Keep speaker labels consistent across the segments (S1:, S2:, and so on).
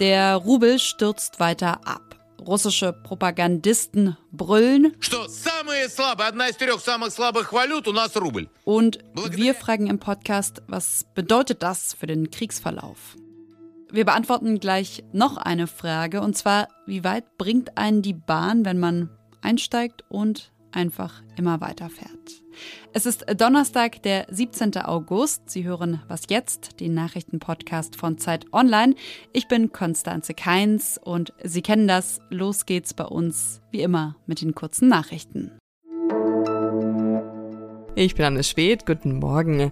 S1: Der Rubel stürzt weiter ab. Russische Propagandisten brüllen. Und wir fragen im Podcast, was bedeutet das für den Kriegsverlauf? Wir beantworten gleich noch eine Frage, und zwar, wie weit bringt einen die Bahn, wenn man einsteigt und einfach immer weiterfährt. Es ist Donnerstag, der 17. August. Sie hören Was jetzt, den Nachrichtenpodcast von Zeit Online. Ich bin Konstanze Keins und Sie kennen das. Los geht's bei uns, wie immer, mit den kurzen Nachrichten.
S2: Ich bin Anne Schwedt. Guten Morgen.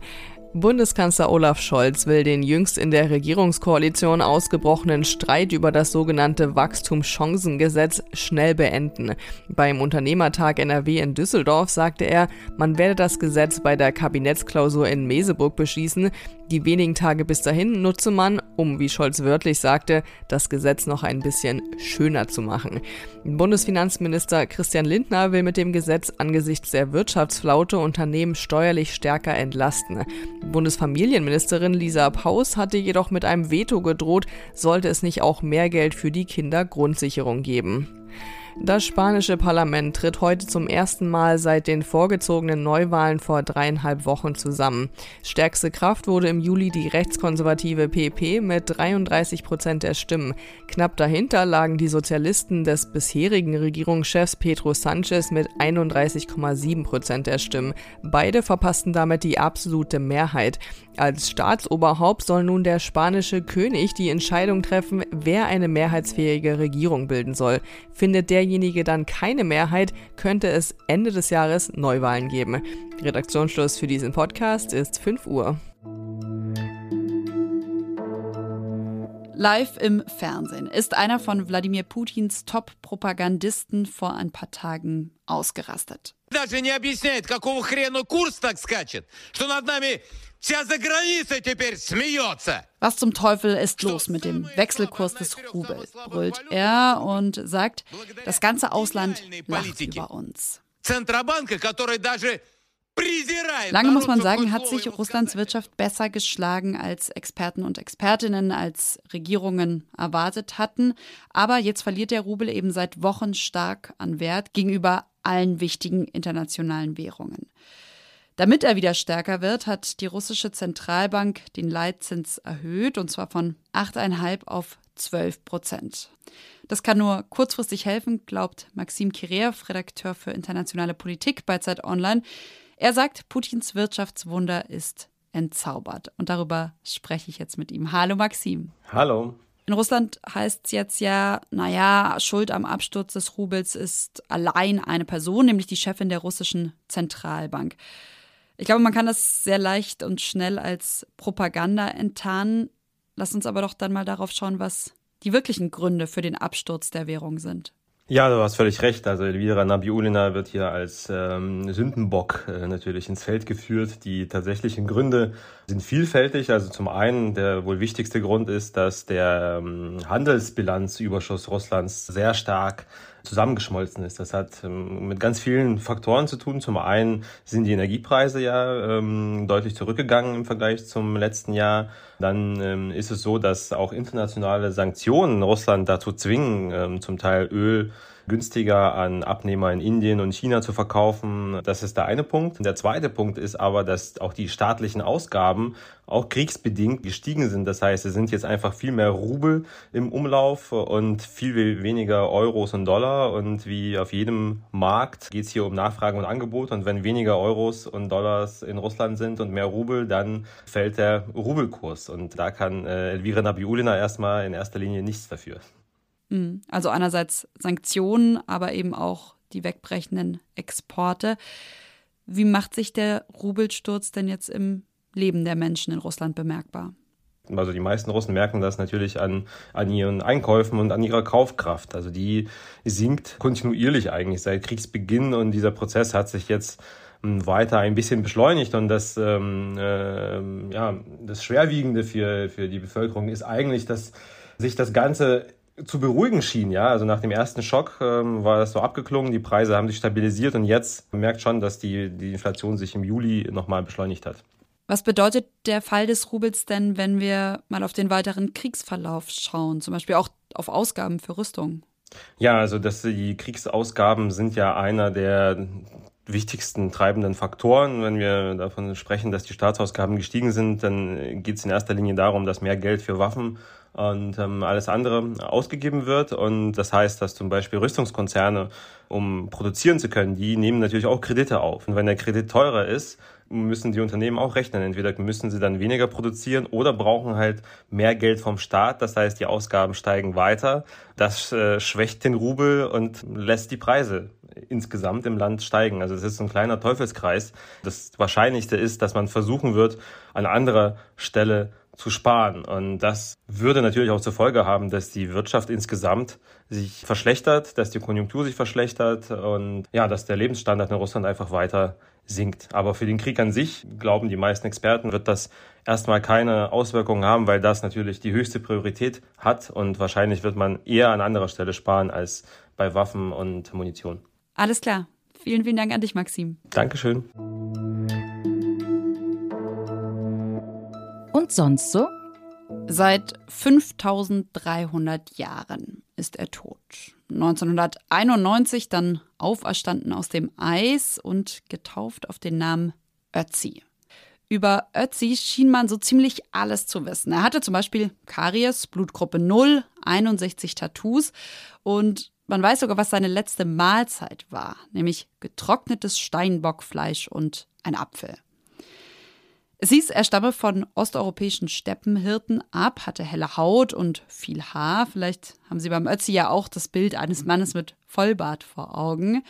S2: Bundeskanzler Olaf Scholz will den jüngst in der Regierungskoalition ausgebrochenen Streit über das sogenannte Wachstumschancengesetz schnell beenden. Beim Unternehmertag NRW in Düsseldorf sagte er, man werde das Gesetz bei der Kabinettsklausur in Meseburg beschließen. Die wenigen Tage bis dahin nutze man, um, wie Scholz wörtlich sagte, das Gesetz noch ein bisschen schöner zu machen. Bundesfinanzminister Christian Lindner will mit dem Gesetz angesichts der Wirtschaftsflaute Unternehmen steuerlich stärker entlasten. Bundesfamilienministerin Lisa Paus hatte jedoch mit einem Veto gedroht, sollte es nicht auch mehr Geld für die Kindergrundsicherung geben. Das spanische Parlament tritt heute zum ersten Mal seit den vorgezogenen Neuwahlen vor dreieinhalb Wochen zusammen. Stärkste Kraft wurde im Juli die rechtskonservative PP mit 33 Prozent der Stimmen. Knapp dahinter lagen die Sozialisten des bisherigen Regierungschefs Pedro Sanchez mit 31,7 Prozent der Stimmen. Beide verpassten damit die absolute Mehrheit. Als Staatsoberhaupt soll nun der spanische König die Entscheidung treffen, wer eine mehrheitsfähige Regierung bilden soll. Findet derjenige dann keine Mehrheit, könnte es Ende des Jahres Neuwahlen geben. Redaktionsschluss für diesen Podcast ist 5 Uhr.
S1: Live im Fernsehen ist einer von Wladimir Putins Top-Propagandisten vor ein paar Tagen ausgerastet. Даже не объясняет, какого хрена курс так скачет, что над нами was zum Teufel ist los mit dem Wechselkurs des Rubels, brüllt er und sagt, das ganze Ausland lacht über uns. Lange muss man sagen, hat sich Russlands Wirtschaft besser geschlagen, als Experten und Expertinnen, als Regierungen erwartet hatten. Aber jetzt verliert der Rubel eben seit Wochen stark an Wert gegenüber allen wichtigen internationalen Währungen. Damit er wieder stärker wird, hat die russische Zentralbank den Leitzins erhöht, und zwar von 8,5 auf 12 Prozent. Das kann nur kurzfristig helfen, glaubt Maxim Kireev, Redakteur für internationale Politik bei Zeit Online. Er sagt, Putins Wirtschaftswunder ist entzaubert. Und darüber spreche ich jetzt mit ihm. Hallo Maxim.
S3: Hallo.
S1: In Russland heißt es jetzt ja, naja, Schuld am Absturz des Rubels ist allein eine Person, nämlich die Chefin der russischen Zentralbank. Ich glaube, man kann das sehr leicht und schnell als Propaganda enttarnen. Lass uns aber doch dann mal darauf schauen, was die wirklichen Gründe für den Absturz der Währung sind.
S3: Ja, du hast völlig recht. Also Elvira Nabiulina wird hier als ähm, Sündenbock äh, natürlich ins Feld geführt. Die tatsächlichen Gründe sind vielfältig. Also zum einen der wohl wichtigste Grund ist, dass der ähm, Handelsbilanzüberschuss Russlands sehr stark zusammengeschmolzen ist. Das hat ähm, mit ganz vielen Faktoren zu tun. Zum einen sind die Energiepreise ja ähm, deutlich zurückgegangen im Vergleich zum letzten Jahr. Dann ähm, ist es so, dass auch internationale Sanktionen Russland dazu zwingen, ähm, zum Teil Öl günstiger an Abnehmer in Indien und China zu verkaufen. Das ist der eine Punkt. Der zweite Punkt ist aber, dass auch die staatlichen Ausgaben auch kriegsbedingt gestiegen sind. Das heißt, es sind jetzt einfach viel mehr Rubel im Umlauf und viel weniger Euros und Dollar. Und wie auf jedem Markt geht es hier um Nachfrage und Angebot. Und wenn weniger Euros und Dollars in Russland sind und mehr Rubel, dann fällt der Rubelkurs. Und da kann äh, Elvira Nabiulina erstmal in erster Linie nichts dafür.
S1: Mhm. Also einerseits Sanktionen, aber eben auch die wegbrechenden Exporte. Wie macht sich der Rubelsturz denn jetzt im Leben der Menschen in Russland bemerkbar?
S3: Also die meisten Russen merken das natürlich an, an ihren Einkäufen und an ihrer Kaufkraft. Also die sinkt kontinuierlich eigentlich seit Kriegsbeginn und dieser Prozess hat sich jetzt hm, weiter ein bisschen beschleunigt und das, ähm, äh, ja, das Schwerwiegende für, für die Bevölkerung ist eigentlich, dass sich das Ganze zu beruhigen schien. Ja, also nach dem ersten Schock ähm, war das so abgeklungen, die Preise haben sich stabilisiert und jetzt merkt schon, dass die, die Inflation sich im Juli nochmal beschleunigt hat.
S1: Was bedeutet der Fall des Rubels denn, wenn wir mal auf den weiteren Kriegsverlauf schauen, zum Beispiel auch auf Ausgaben für Rüstung?
S3: Ja, also dass die Kriegsausgaben sind ja einer der wichtigsten treibenden Faktoren. Wenn wir davon sprechen, dass die Staatsausgaben gestiegen sind, dann geht es in erster Linie darum, dass mehr Geld für Waffen und ähm, alles andere ausgegeben wird. Und das heißt, dass zum Beispiel Rüstungskonzerne, um produzieren zu können, die nehmen natürlich auch Kredite auf. Und wenn der Kredit teurer ist, müssen die Unternehmen auch rechnen. Entweder müssen sie dann weniger produzieren oder brauchen halt mehr Geld vom Staat. Das heißt, die Ausgaben steigen weiter. Das äh, schwächt den Rubel und lässt die Preise insgesamt im Land steigen. Also es ist ein kleiner Teufelskreis. Das Wahrscheinlichste ist, dass man versuchen wird, an anderer Stelle zu sparen. Und das würde natürlich auch zur Folge haben, dass die Wirtschaft insgesamt sich verschlechtert, dass die Konjunktur sich verschlechtert und ja, dass der Lebensstandard in Russland einfach weiter sinkt. Aber für den Krieg an sich, glauben die meisten Experten, wird das erstmal keine Auswirkungen haben, weil das natürlich die höchste Priorität hat und wahrscheinlich wird man eher an anderer Stelle sparen als bei Waffen und Munition.
S1: Alles klar. Vielen, vielen Dank an dich, Maxim.
S3: Dankeschön.
S4: Sonst so?
S1: Seit 5300 Jahren ist er tot. 1991 dann auferstanden aus dem Eis und getauft auf den Namen Ötzi. Über Ötzi schien man so ziemlich alles zu wissen. Er hatte zum Beispiel Karies, Blutgruppe 0, 61 Tattoos und man weiß sogar, was seine letzte Mahlzeit war, nämlich getrocknetes Steinbockfleisch und ein Apfel. Es hieß, er stamme von osteuropäischen Steppenhirten ab, hatte helle Haut und viel Haar. Vielleicht haben Sie beim Ötzi ja auch das Bild eines Mannes mit Vollbart vor Augen.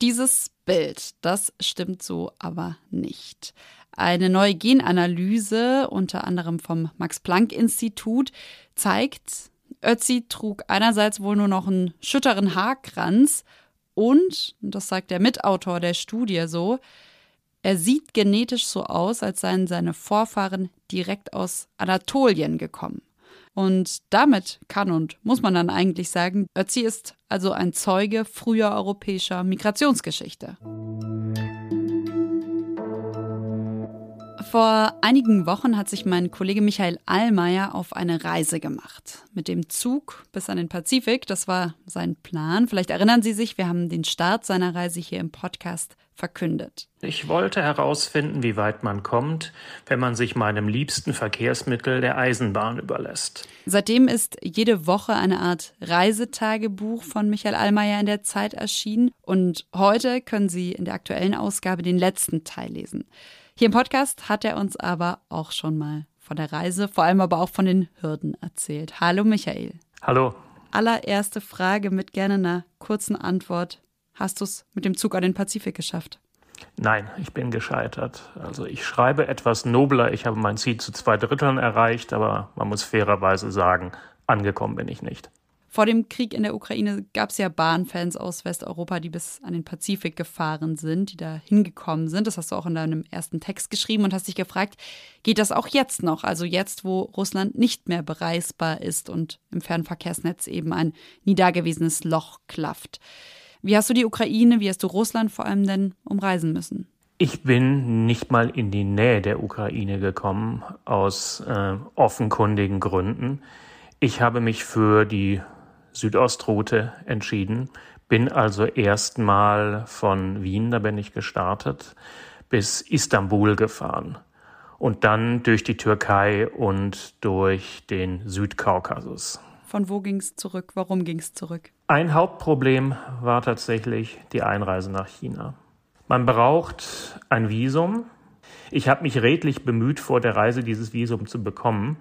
S1: Dieses Bild, das stimmt so aber nicht. Eine neue Genanalyse, unter anderem vom Max-Planck-Institut, zeigt, Ötzi trug einerseits wohl nur noch einen schütteren Haarkranz und, das sagt der Mitautor der Studie so, er sieht genetisch so aus, als seien seine Vorfahren direkt aus Anatolien gekommen. Und damit kann und muss man dann eigentlich sagen, Ötzi ist also ein Zeuge früher europäischer Migrationsgeschichte. Vor einigen Wochen hat sich mein Kollege Michael Allmeier auf eine Reise gemacht. Mit dem Zug bis an den Pazifik, das war sein Plan. Vielleicht erinnern Sie sich, wir haben den Start seiner Reise hier im Podcast verkündet.
S5: Ich wollte herausfinden, wie weit man kommt, wenn man sich meinem liebsten Verkehrsmittel der Eisenbahn überlässt.
S1: Seitdem ist jede Woche eine Art Reisetagebuch von Michael Allmeier in der Zeit erschienen und heute können Sie in der aktuellen Ausgabe den letzten Teil lesen. Hier im Podcast hat er uns aber auch schon mal von der Reise, vor allem aber auch von den Hürden erzählt. Hallo Michael.
S5: Hallo.
S1: Allererste Frage mit gerne einer kurzen Antwort. Hast du es mit dem Zug an den Pazifik geschafft?
S5: Nein, ich bin gescheitert. Also ich schreibe etwas nobler. Ich habe mein Ziel zu zwei Dritteln erreicht, aber man muss fairerweise sagen, angekommen bin ich nicht.
S1: Vor dem Krieg in der Ukraine gab es ja Bahnfans aus Westeuropa, die bis an den Pazifik gefahren sind, die da hingekommen sind. Das hast du auch in deinem ersten Text geschrieben und hast dich gefragt, geht das auch jetzt noch? Also jetzt, wo Russland nicht mehr bereisbar ist und im Fernverkehrsnetz eben ein nie dagewesenes Loch klafft. Wie hast du die Ukraine, wie hast du Russland vor allem denn umreisen müssen?
S5: Ich bin nicht mal in die Nähe der Ukraine gekommen, aus äh, offenkundigen Gründen. Ich habe mich für die Südostroute entschieden. Bin also erstmal von Wien, da bin ich gestartet, bis Istanbul gefahren und dann durch die Türkei und durch den Südkaukasus.
S1: Von wo ging es zurück? Warum ging es zurück?
S5: Ein Hauptproblem war tatsächlich die Einreise nach China. Man braucht ein Visum. Ich habe mich redlich bemüht, vor der Reise dieses Visum zu bekommen,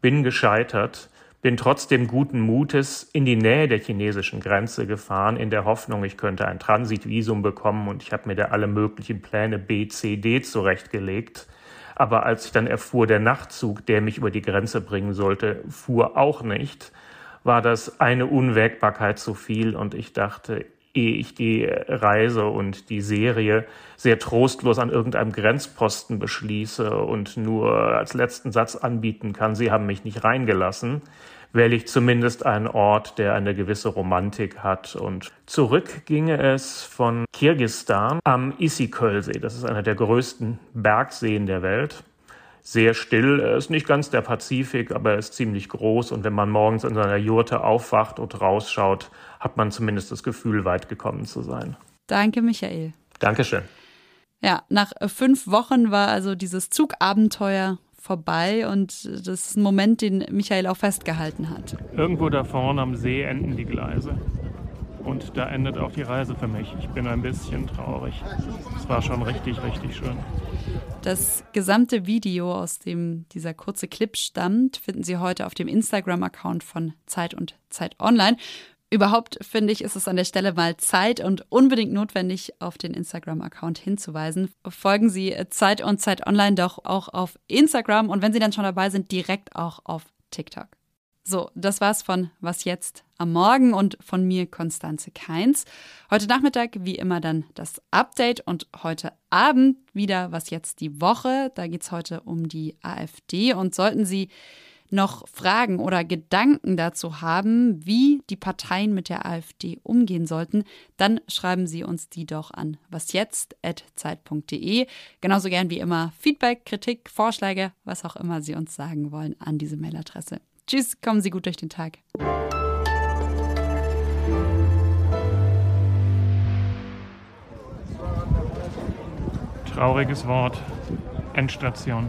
S5: bin gescheitert bin trotzdem guten Mutes in die Nähe der chinesischen Grenze gefahren, in der Hoffnung, ich könnte ein Transitvisum bekommen und ich habe mir da alle möglichen Pläne B, C, D zurechtgelegt. Aber als ich dann erfuhr, der Nachtzug, der mich über die Grenze bringen sollte, fuhr auch nicht, war das eine Unwägbarkeit zu viel und ich dachte, ehe ich die Reise und die Serie sehr trostlos an irgendeinem Grenzposten beschließe und nur als letzten Satz anbieten kann, Sie haben mich nicht reingelassen, wähle ich zumindest einen Ort, der eine gewisse Romantik hat. Und zurück ginge es von Kirgistan am Isikölsee. Das ist einer der größten Bergseen der Welt sehr still. Er ist nicht ganz der Pazifik, aber er ist ziemlich groß. Und wenn man morgens in seiner Jurte aufwacht und rausschaut, hat man zumindest das Gefühl, weit gekommen zu sein.
S1: Danke, Michael.
S5: Dankeschön.
S1: Ja, nach fünf Wochen war also dieses Zugabenteuer vorbei und das ist ein Moment, den Michael auch festgehalten hat.
S4: Irgendwo da vorne am See enden die Gleise. Und da endet auch die Reise für mich. Ich bin ein bisschen traurig. Es war schon richtig, richtig schön.
S1: Das gesamte Video, aus dem dieser kurze Clip stammt, finden Sie heute auf dem Instagram-Account von Zeit und Zeit Online. Überhaupt finde ich, ist es an der Stelle mal Zeit und unbedingt notwendig, auf den Instagram-Account hinzuweisen. Folgen Sie Zeit und Zeit Online doch auch auf Instagram und wenn Sie dann schon dabei sind, direkt auch auf TikTok. So, das war's von Was jetzt am Morgen und von mir Konstanze Keins. Heute Nachmittag wie immer dann das Update und heute Abend wieder Was jetzt die Woche. Da geht's heute um die AfD und sollten Sie noch Fragen oder Gedanken dazu haben, wie die Parteien mit der AfD umgehen sollten, dann schreiben Sie uns die doch an wasjetzt.zeit.de. Genauso gern wie immer Feedback, Kritik, Vorschläge, was auch immer Sie uns sagen wollen, an diese Mailadresse. Tschüss, kommen Sie gut durch den Tag.
S4: Trauriges Wort. Endstation.